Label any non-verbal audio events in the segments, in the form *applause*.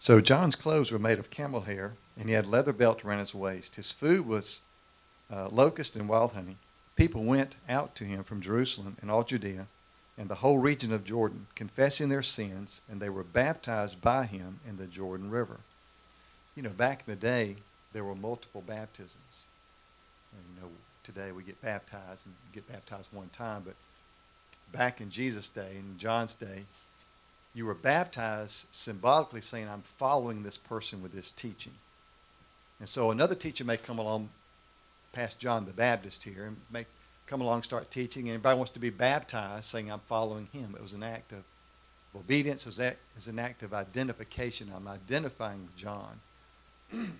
So John's clothes were made of camel hair, and he had leather belt around his waist. His food was uh, locust and wild honey. People went out to him from Jerusalem and all Judea and the whole region of Jordan, confessing their sins, and they were baptized by him in the Jordan River. You know, back in the day, there were multiple baptisms. And, you know, today we get baptized and get baptized one time, but back in Jesus' day, in John's day, you were baptized symbolically saying, I'm following this person with this teaching. And so another teacher may come along past John the Baptist here and may come along start teaching. And anybody wants to be baptized saying, I'm following him. It was an act of obedience, it was, an act of identification. I'm identifying with John. and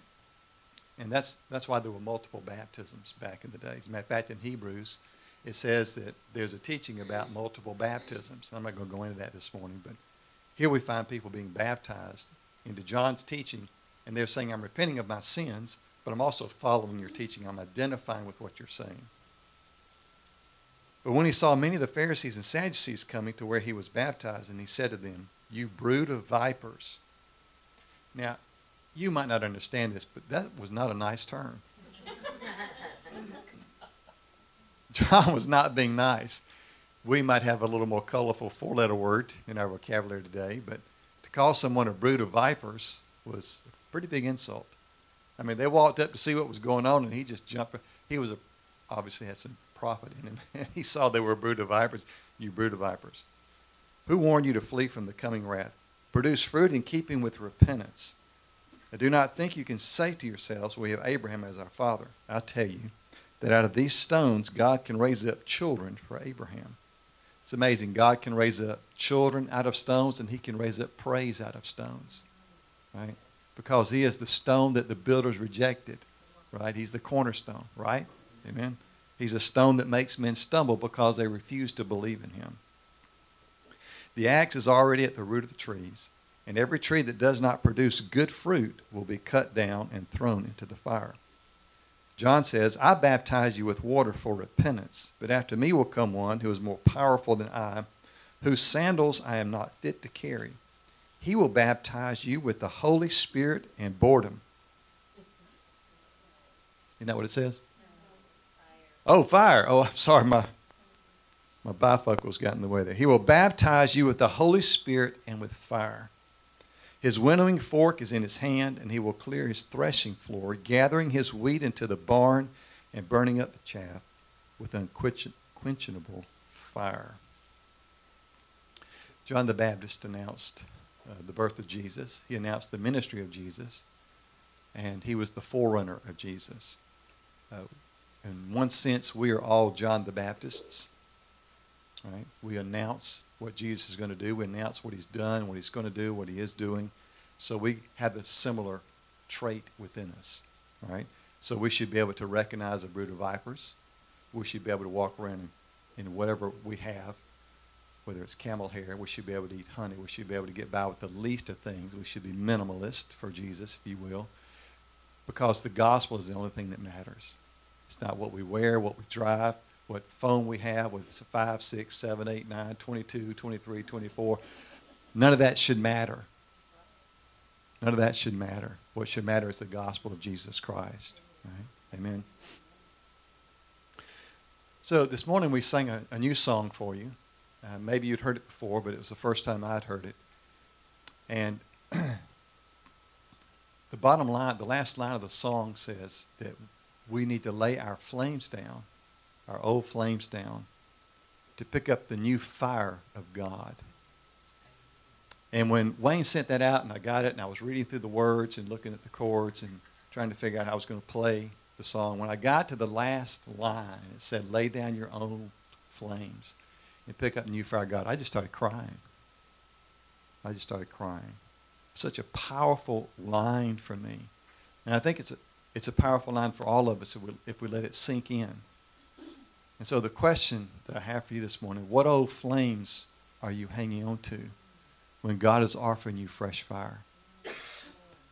that's, that's why there were multiple baptisms back in the days. Matter of fact, in Hebrews, it says that there's a teaching about multiple baptisms. I'm not going to go into that this morning, but here we find people being baptized into John's teaching, and they're saying, I'm repenting of my sins, but I'm also following your teaching. I'm identifying with what you're saying. But when he saw many of the Pharisees and Sadducees coming to where he was baptized, and he said to them, You brood of vipers. Now, you might not understand this, but that was not a nice term. *laughs* John was not being nice. We might have a little more colorful four letter word in our vocabulary today, but to call someone a brood of vipers was a pretty big insult. I mean, they walked up to see what was going on, and he just jumped. He was a, obviously had some prophet in him. *laughs* he saw they were a brood of vipers. You brood of vipers. Who warned you to flee from the coming wrath? Produce fruit in keeping with repentance. I do not think you can say to yourselves, We have Abraham as our father. I tell you that out of these stones, God can raise up children for Abraham. It's amazing. God can raise up children out of stones, and He can raise up praise out of stones. Right? Because He is the stone that the builders rejected. Right? He's the cornerstone. Right? Amen. He's a stone that makes men stumble because they refuse to believe in Him. The axe is already at the root of the trees and every tree that does not produce good fruit will be cut down and thrown into the fire. John says, I baptize you with water for repentance, but after me will come one who is more powerful than I, whose sandals I am not fit to carry. He will baptize you with the Holy Spirit and boredom. Isn't that what it says? Oh, fire. Oh, I'm sorry. My, my bifocals got in the way there. He will baptize you with the Holy Spirit and with fire. His winnowing fork is in his hand, and he will clear his threshing floor, gathering his wheat into the barn and burning up the chaff with unquenchable fire. John the Baptist announced uh, the birth of Jesus. He announced the ministry of Jesus, and he was the forerunner of Jesus. Uh, in one sense, we are all John the Baptists. Right? We announce what Jesus is going to do. We announce what he's done, what he's going to do, what he is doing. So we have a similar trait within us. Right? So we should be able to recognize a brood of vipers. We should be able to walk around in, in whatever we have, whether it's camel hair. We should be able to eat honey. We should be able to get by with the least of things. We should be minimalist for Jesus, if you will, because the gospel is the only thing that matters. It's not what we wear, what we drive, what phone we have, a 5, 6, 7, 8, 9, 22, 23, 24. None of that should matter. None of that should matter. What should matter is the gospel of Jesus Christ. Right? Amen. So this morning we sang a, a new song for you. Uh, maybe you'd heard it before, but it was the first time I'd heard it. And *clears throat* the bottom line, the last line of the song says that we need to lay our flames down, our old flames down, to pick up the new fire of God. And when Wayne sent that out and I got it and I was reading through the words and looking at the chords and trying to figure out how I was going to play the song, when I got to the last line, it said, lay down your own flames and pick up the new fire of God, I just started crying. I just started crying. Such a powerful line for me. And I think it's a, it's a powerful line for all of us if we, if we let it sink in. And so the question that I have for you this morning, what old flames are you hanging on to when God is offering you fresh fire?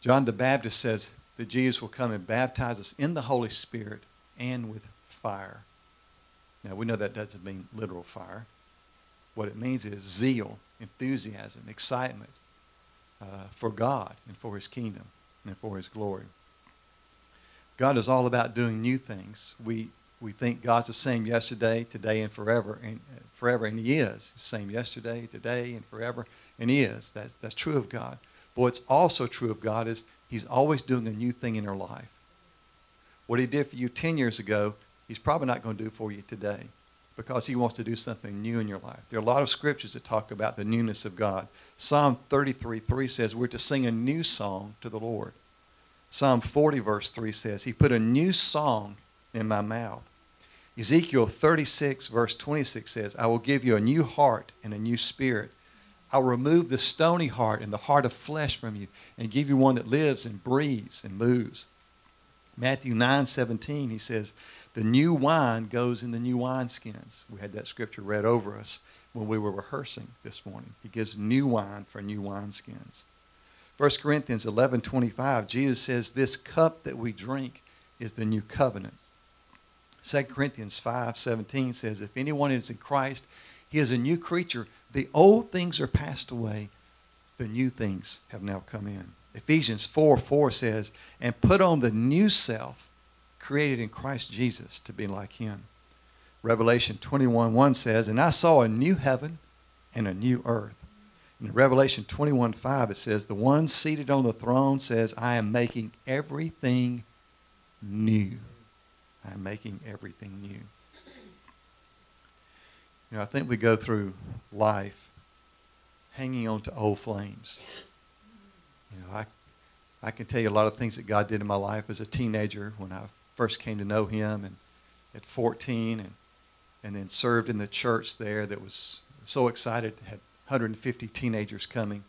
John the Baptist says that Jesus will come and baptize us in the Holy Spirit and with fire. Now, we know that doesn't mean literal fire. What it means is zeal, enthusiasm, excitement. uh, for God and for his kingdom and for his glory. God is all about doing new things. We, we think God's the same yesterday, today, and forever, and uh, forever, and He is same yesterday, today, and forever, and He is. That's that's true of God. But what's also true of God is He's always doing a new thing in our life. What He did for you ten years ago, He's probably not going to do for you today, because He wants to do something new in your life. There are a lot of scriptures that talk about the newness of God. Psalm 33 3 says we're to sing a new song to the Lord. Psalm 40, verse 3 says, He put a new song in my mouth. Ezekiel 36, verse 26 says, I will give you a new heart and a new spirit. I'll remove the stony heart and the heart of flesh from you and give you one that lives and breathes and moves. Matthew 9, 17, he says, The new wine goes in the new wineskins. We had that scripture read over us when we were rehearsing this morning. He gives new wine for new wineskins. 1 Corinthians 11 25, Jesus says, This cup that we drink is the new covenant. 2 Corinthians 5 17 says, If anyone is in Christ, he is a new creature. The old things are passed away, the new things have now come in. Ephesians 4 4 says, And put on the new self, created in Christ Jesus to be like him. Revelation 21 1 says, And I saw a new heaven and a new earth. In Revelation 21 5, it says, The one seated on the throne says, I am making everything new. I am making everything new. You know, I think we go through life hanging on to old flames. You know, I, I can tell you a lot of things that God did in my life as a teenager when I first came to know Him and at 14 and, and then served in the church there that was so excited, had 150 teenagers coming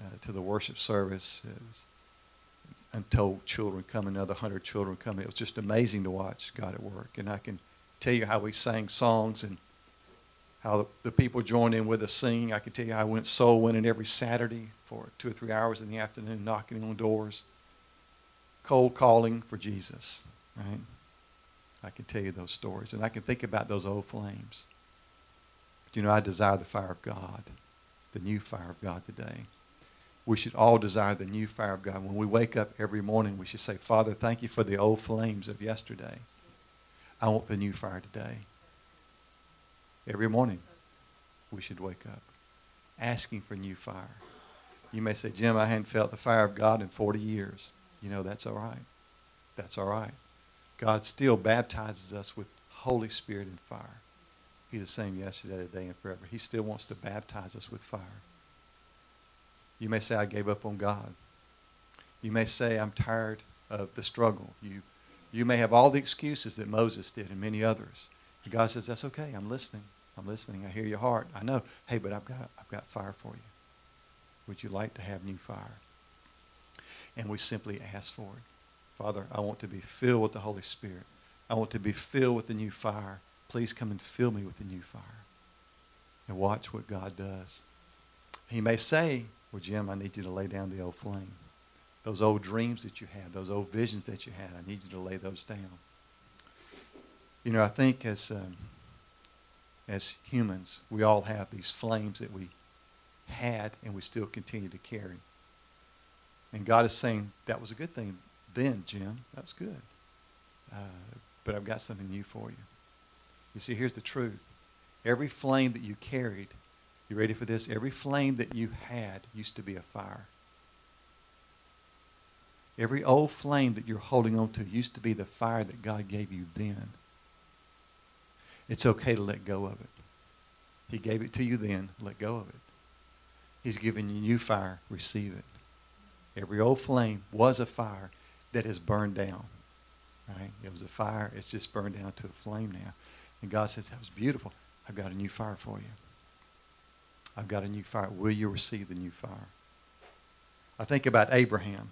uh, to the worship service. It was untold children coming, another 100 children coming. It was just amazing to watch God at work. And I can tell you how we sang songs and how the, people joined in with us singing. I can tell you I went soul winning every Saturday for two or three hours in the afternoon, knocking on doors, cold calling for Jesus, right? I can tell you those stories. And I can think about those old flames. But You know, I desire the fire of God, the new fire of God today. We should all desire the new fire of God. When we wake up every morning, we should say, Father, thank you for the old flames of yesterday. I want the new fire today. Every morning, we should wake up asking for new fire. You may say, Jim, I hadn't felt the fire of God in 40 years. You know, that's all right. That's all right. God still baptizes us with Holy Spirit and fire. He's the same yesterday, today, and forever. He still wants to baptize us with fire. You may say, I gave up on God. You may say, I'm tired of the struggle. You, you may have all the excuses that Moses did and many others. And God says, That's okay. I'm listening. I'm listening. I hear your heart. I know. Hey, but I've got, I've got fire for you. Would you like to have new fire? And we simply ask for it. Father, I want to be filled with the Holy Spirit. I want to be filled with the new fire. Please come and fill me with the new fire. And watch what God does. He may say, Well, Jim, I need you to lay down the old flame. Those old dreams that you had, those old visions that you had, I need you to lay those down. You know, I think as, um, as humans, we all have these flames that we had and we still continue to carry. And God is saying, that was a good thing then, Jim. That was good. Uh, but I've got something new for you. You see, here's the truth. Every flame that you carried, you ready for this? Every flame that you had used to be a fire. Every old flame that you're holding on to used to be the fire that God gave you then. It's okay to let go of it. He gave it to you then. Let go of it. He's given you new fire. Receive it. Every old flame was a fire that has burned down. Right? It was a fire. It's just burned down to a flame now. And God says, That was beautiful. I've got a new fire for you. I've got a new fire. Will you receive the new fire? I think about Abraham,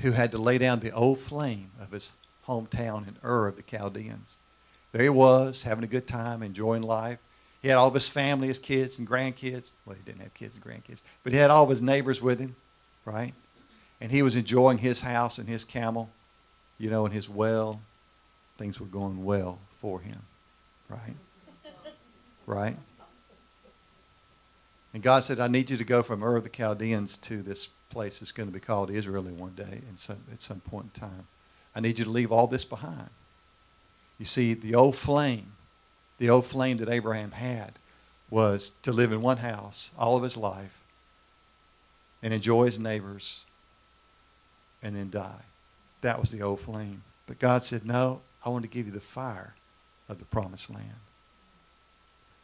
who had to lay down the old flame of his hometown in Ur of the Chaldeans. There he was, having a good time, enjoying life. He had all of his family, his kids and grandkids. Well, he didn't have kids and grandkids, but he had all of his neighbors with him, right? And he was enjoying his house and his camel, you know, and his well. Things were going well for him. Right? Right? And God said, I need you to go from Ur of the Chaldeans to this place that's going to be called Israel in one day in some, at some point in time. I need you to leave all this behind. You see, the old flame, the old flame that Abraham had was to live in one house all of his life and enjoy his neighbors and then die. That was the old flame. But God said, No, I want to give you the fire of the promised land.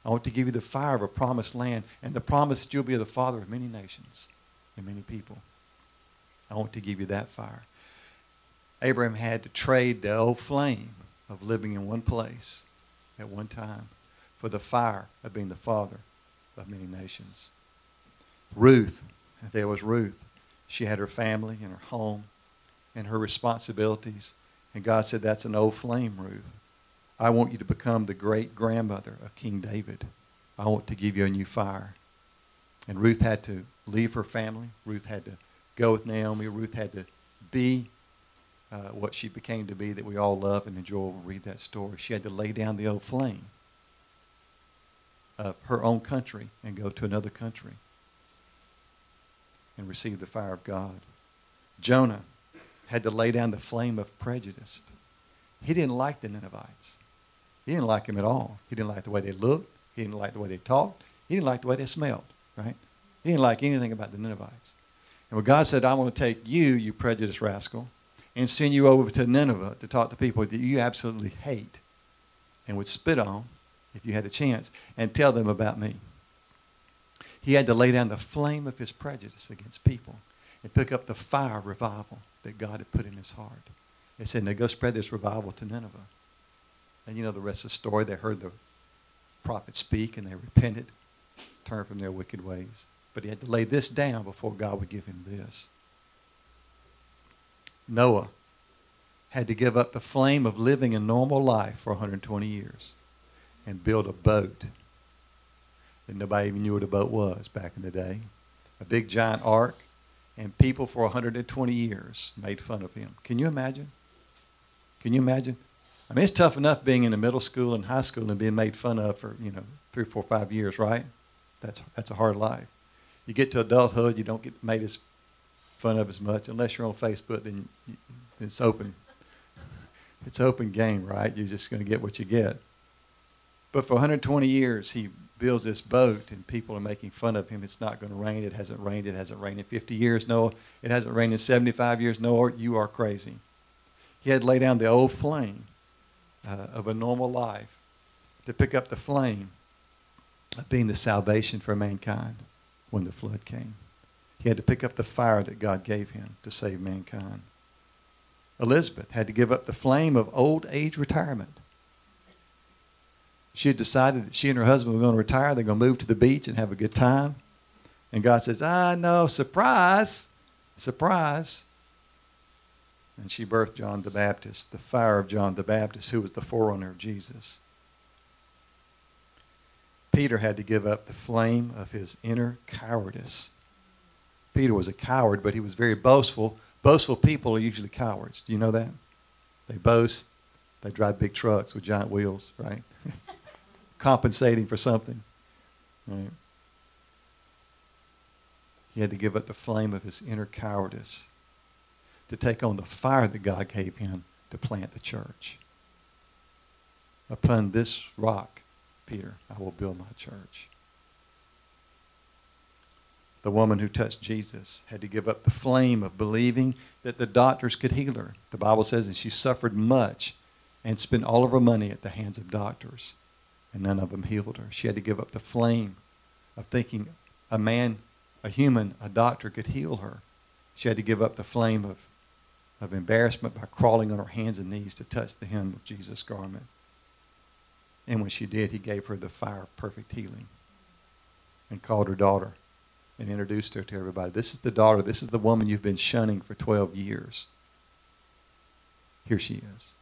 I want to give you the fire of a promised land and the promise that you'll be the father of many nations and many people. I want to give you that fire. Abraham had to trade the old flame of living in one place at one time for the fire of being the father of many nations. Ruth, there was Ruth. She had her family and her home and her responsibilities. And God said, That's an old flame, Ruth. I want you to become the great grandmother of King David. I want to give you a new fire. And Ruth had to leave her family. Ruth had to go with Naomi. Ruth had to be uh, what she became to be that we all love and enjoy when we read that story. She had to lay down the old flame of her own country and go to another country and receive the fire of God. Jonah had to lay down the flame of prejudice. He didn't like the Ninevites. He didn't like them at all. He didn't like the way they looked. He didn't like the way they talked. He didn't like the way they smelled, right? He didn't like anything about the Ninevites. And when God said, I want to take you, you prejudiced rascal, and send you over to Nineveh to talk to people that you absolutely hate and would spit on if you had the chance and tell them about me. He had to lay down the flame of his prejudice against people and pick up the fire revival that God had put in his heart. He said, Now go spread this revival to Nineveh. And you know the rest of the story. They heard the prophet speak and they repented, turned from their wicked ways. But he had to lay this down before God would give him this. Noah had to give up the flame of living a normal life for 120 years and build a boat. And nobody even knew what a boat was back in the day. A big giant ark, and people for 120 years made fun of him. Can you imagine? Can you imagine? I mean, it's tough enough being in the middle school and high school and being made fun of for, you know, three, four, five years, right? That's, that's a hard life. You get to adulthood, you don't get made as fun of as much unless you're on Facebook. Then it's open. It's open game, right? You're just going to get what you get. But for 120 years, he builds this boat, and people are making fun of him. It's not going to rain. It hasn't rained. It hasn't rained in 50 years. No, it hasn't rained in 75 years. No, you are crazy. He had to lay down the old flame uh, of a normal life to pick up the flame of being the salvation for mankind when the flood came. He had to pick up the fire that God gave him to save mankind. Elizabeth had to give up the flame of old age retirement she had decided that she and her husband were going to retire. They're going to move to the beach and have a good time. And God says, Ah, no, surprise, surprise. And she birthed John the Baptist, the fire of John the Baptist, who was the forerunner of Jesus. Peter had to give up the flame of his inner cowardice. Peter was a coward, but he was very boastful. Boastful people are usually cowards. Do you know that? They boast. They drive big trucks with giant wheels, right? *laughs* compensating for something. Right? He had to give up the flame of his inner cowardice to take on the fire that God gave him to plant the church. Upon this rock, Peter, I will build my church. The woman who touched Jesus had to give up the flame of believing that the doctors could heal her. The Bible says that she suffered much and spent all of her money at the hands of doctors and none of them healed her. She had to give up the flame of thinking a man, a human, a doctor could heal her. She had to give up the flame of, of embarrassment by crawling on her hands and knees to touch the hem of Jesus' garment. And when she did, he gave her the fire of perfect healing and called her daughter and introduced her to everybody. This is the daughter. This is the woman you've been shunning for 12 years. Here she is.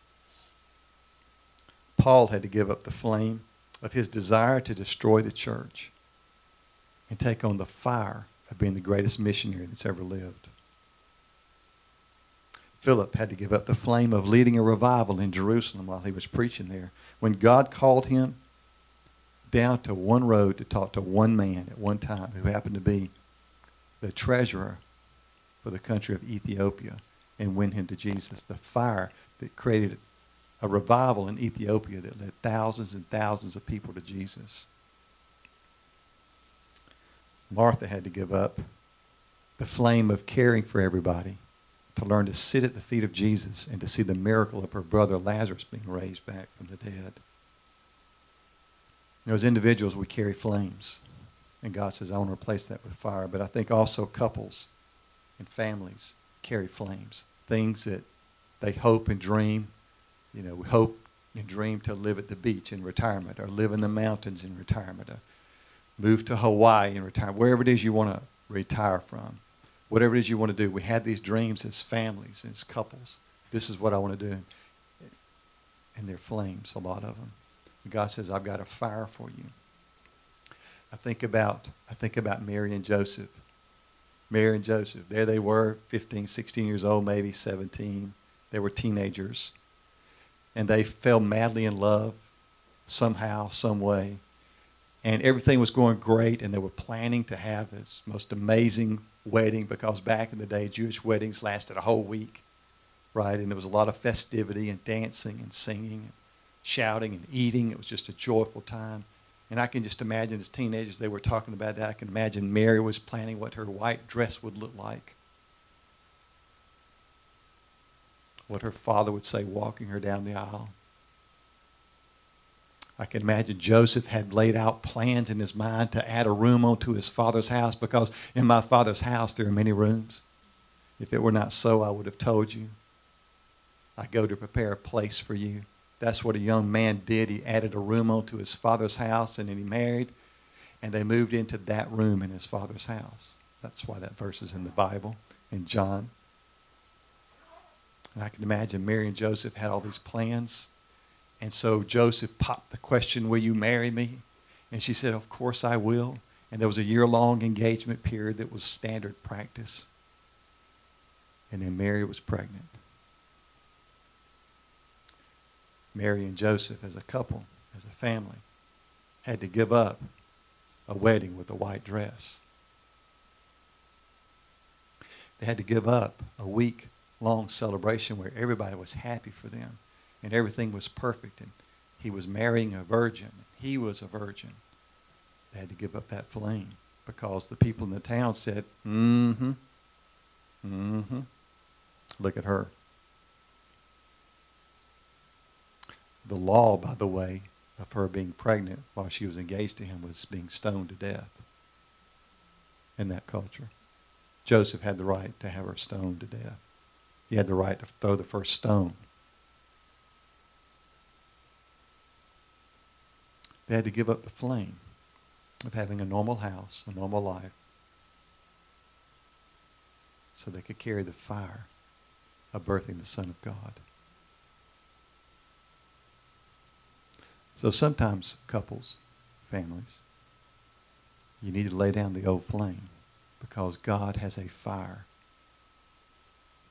Paul had to give up the flame of his desire to destroy the church and take on the fire of being the greatest missionary that's ever lived. Philip had to give up the flame of leading a revival in Jerusalem while he was preaching there. When God called him, down to one road to talk to one man at one time who happened to be the treasurer for the country of Ethiopia and win him to Jesus. The fire that created a revival in Ethiopia that led thousands and thousands of people to Jesus. Martha had to give up the flame of caring for everybody to learn to sit at the feet of Jesus and to see the miracle of her brother Lazarus being raised back from the dead. You know, as individuals, we carry flames. And God says, I want to replace that with fire. But I think also couples and families carry flames. Things that they hope and dream. You know, we hope and dream to live at the beach in retirement or live in the mountains in retirement or move to Hawaii in retirement, wherever it is you want to retire from. Whatever it is you want to do. We had these dreams as families, as couples. This is what I want to do. And they're flames, a lot of them. God says, I've got a fire for you. I think about I think about Mary and Joseph. Mary and Joseph, there they were, 15, 16 years old, maybe 17. They were teenagers. And they fell madly in love somehow, some way. And everything was going great, and they were planning to have this most amazing wedding because back in the day, Jewish weddings lasted a whole week, right? And there was a lot of festivity and dancing and singing and shouting and eating. It was just a joyful time. And I can just imagine as teenagers they were talking about that. I can imagine Mary was planning what her white dress would look like. What her father would say walking her down the aisle. I can imagine Joseph had laid out plans in his mind to add a room onto his father's house because in my father's house there are many rooms. If it were not so, I would have told you. I go to prepare a place for you. That's what a young man did. He added a room onto his father's house and then he married. And they moved into that room in his father's house. That's why that verse is in the Bible, in John. And I can imagine Mary and Joseph had all these plans. And so Joseph popped the question, Will you marry me? And she said, Of course I will. And there was a year long engagement period that was standard practice. And then Mary was pregnant. Mary and Joseph, as a couple, as a family, had to give up a wedding with a white dress. They had to give up a week long celebration where everybody was happy for them and everything was perfect and he was marrying a virgin. He was a virgin. They had to give up that flame because the people in the town said, mm-hmm, mm-hmm. Look at her. The law, by the way, of her being pregnant while she was engaged to him was being stoned to death in that culture. Joseph had the right to have her stoned to death. He had the right to throw the first stone. They had to give up the flame of having a normal house, a normal life, so they could carry the fire of birthing the Son of God. So sometimes couples, families, you need to lay down the old flame because God has a fire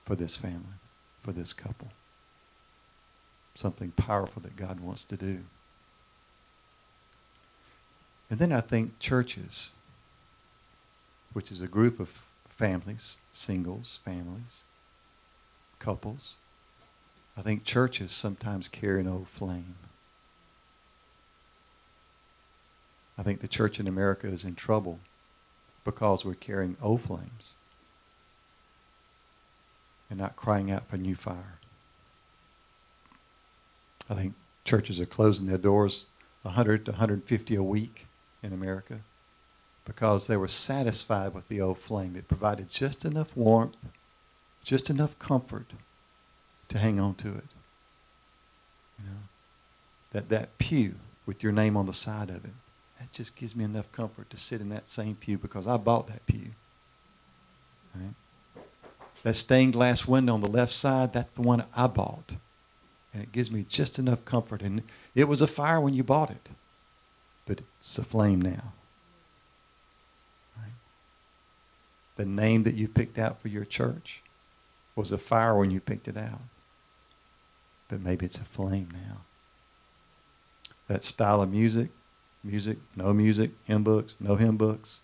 for this family, for this couple. Something powerful that God wants to do. And then I think churches, which is a group of families, singles, families, couples, I think churches sometimes carry an old flame. I think the church in America is in trouble because we're carrying old flames and not crying out for new fire. I think churches are closing their doors 100 to 150 a week in America because they were satisfied with the old flame. It provided just enough warmth, just enough comfort to hang on to it. You know, that that pew with your name on the side of it, that just gives me enough comfort to sit in that same pew because I bought that pew. Right? That stained glass window on the left side, that's the one I bought. And it gives me just enough comfort. And it was a fire when you bought it, but it's a flame now. Right? The name that you picked out for your church was a fire when you picked it out, but maybe it's a flame now. That style of music, music, no music, hymn books, no hymn books.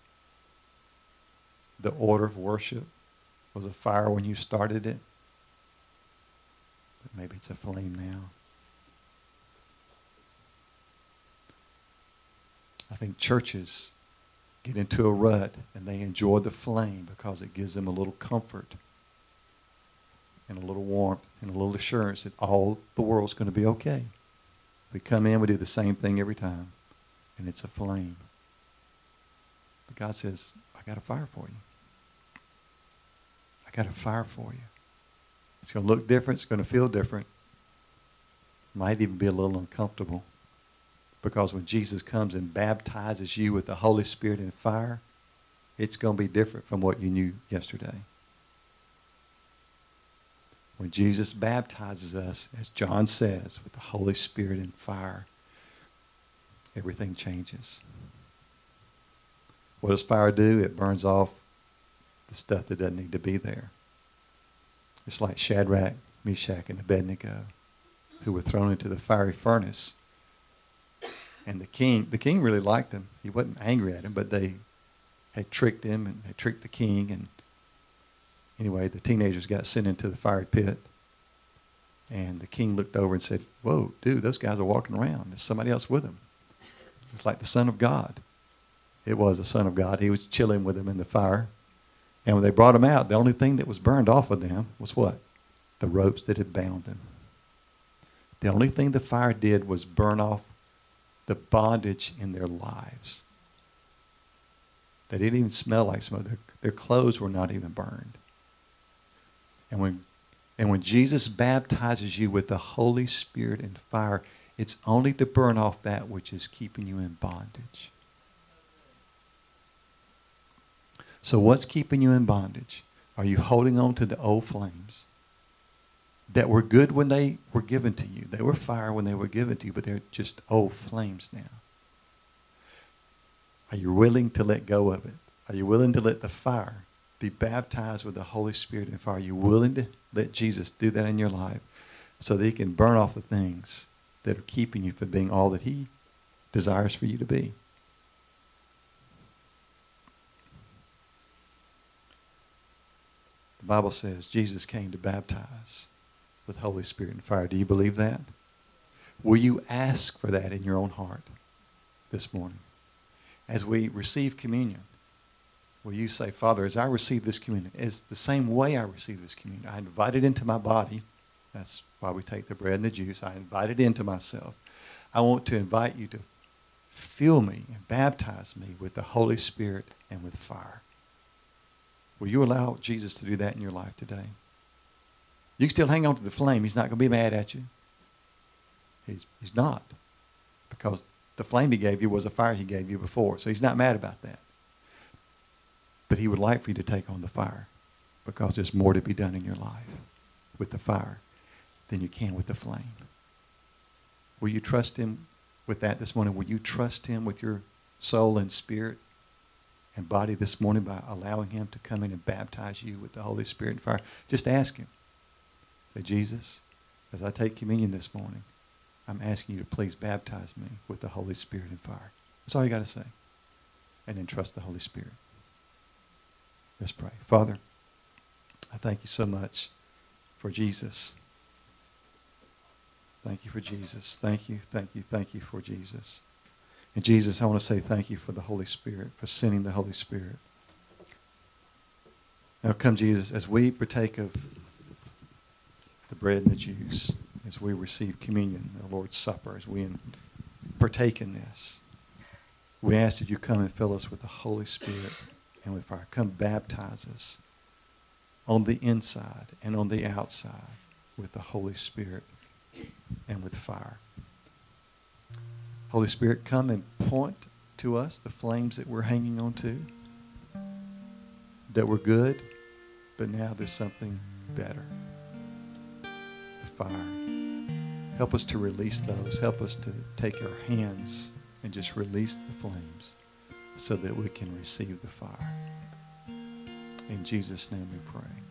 The order of worship was a fire when you started it, but maybe it's a flame now. I think churches get into a rut and they enjoy the flame because it gives them a little comfort and a little warmth and a little assurance that all the world's going to be okay. We come in, we do the same thing every time, and it's a flame. But God says, I got a fire for you. I got a fire for you. It's going to look different. It's going to feel different. Might even be a little uncomfortable. Because when Jesus comes and baptizes you with the Holy Spirit and fire, it's going to be different from what you knew yesterday. When Jesus baptizes us, as John says, with the Holy Spirit and fire, everything changes. What does fire do? It burns off the stuff that doesn't need to be there. It's like Shadrach, Meshach, and Abednego, who were thrown into the fiery furnace. And the king, the king really liked them. He wasn't angry at him, but they had tricked him and they tricked the king. And anyway, the teenagers got sent into the fiery pit. And the king looked over and said, Whoa, dude, those guys are walking around. There's somebody else with them. It's like the Son of God. It was the Son of God. He was chilling with them in the fire. And when they brought him out, the only thing that was burned off of them was what? The ropes that had bound them. The only thing the fire did was burn off the bondage in their lives. They didn't even smell like smoke. Their, their clothes were not even burned. And when, and when Jesus baptizes you with the Holy Spirit and fire, it's only to burn off that which is keeping you in bondage. So, what's keeping you in bondage? Are you holding on to the old flames that were good when they were given to you? They were fire when they were given to you, but they're just old flames now. Are you willing to let go of it? Are you willing to let the fire be baptized with the Holy Spirit and fire? Are you willing to let Jesus do that in your life so that he can burn off the things that are keeping you from being all that he desires for you to be? The Bible says Jesus came to baptize with Holy Spirit and fire. Do you believe that? Will you ask for that in your own heart this morning? As we receive communion, will you say, Father, as I receive this communion, it's the same way I receive this communion. I invite it into my body. That's why we take the bread and the juice. I invite it into myself. I want to invite you to fill me and baptize me with the Holy Spirit and with fire. Will you allow Jesus to do that in your life today? You can still hang on to the flame. He's not going to be mad at you. He's, he's not. Because the flame he gave you was a fire he gave you before. So he's not mad about that. But he would like for you to take on the fire because there's more to be done in your life with the fire than you can with the flame. Will you trust him with that this morning? Will you trust him with your soul and spirit? and body this morning by allowing him to come in and baptize you with the Holy Spirit and fire. Just ask him. Jesus, as I take communion this morning, I'm asking you to please baptize me with the Holy Spirit and fire. That's all you got to say. And then trust the Holy Spirit. Let's pray. Father, I thank you so much for Jesus. Thank you for Jesus. Thank you, thank you, thank you for Jesus. And Jesus, I want to say thank you for the Holy Spirit, for sending the Holy Spirit. Now come, Jesus, as we partake of the bread and the juice, as we receive communion, the Lord's Supper, as we partake in this, we ask that you come and fill us with the Holy Spirit and with fire. Come baptize us on the inside and on the outside with the Holy Spirit and with fire. Holy Spirit, come and point to us the flames that we're hanging on to, that were good, but now there's something better. Fire. Help us to release those. Help us to take our hands and just release the flames so that we can receive the fire. In Jesus' name we pray.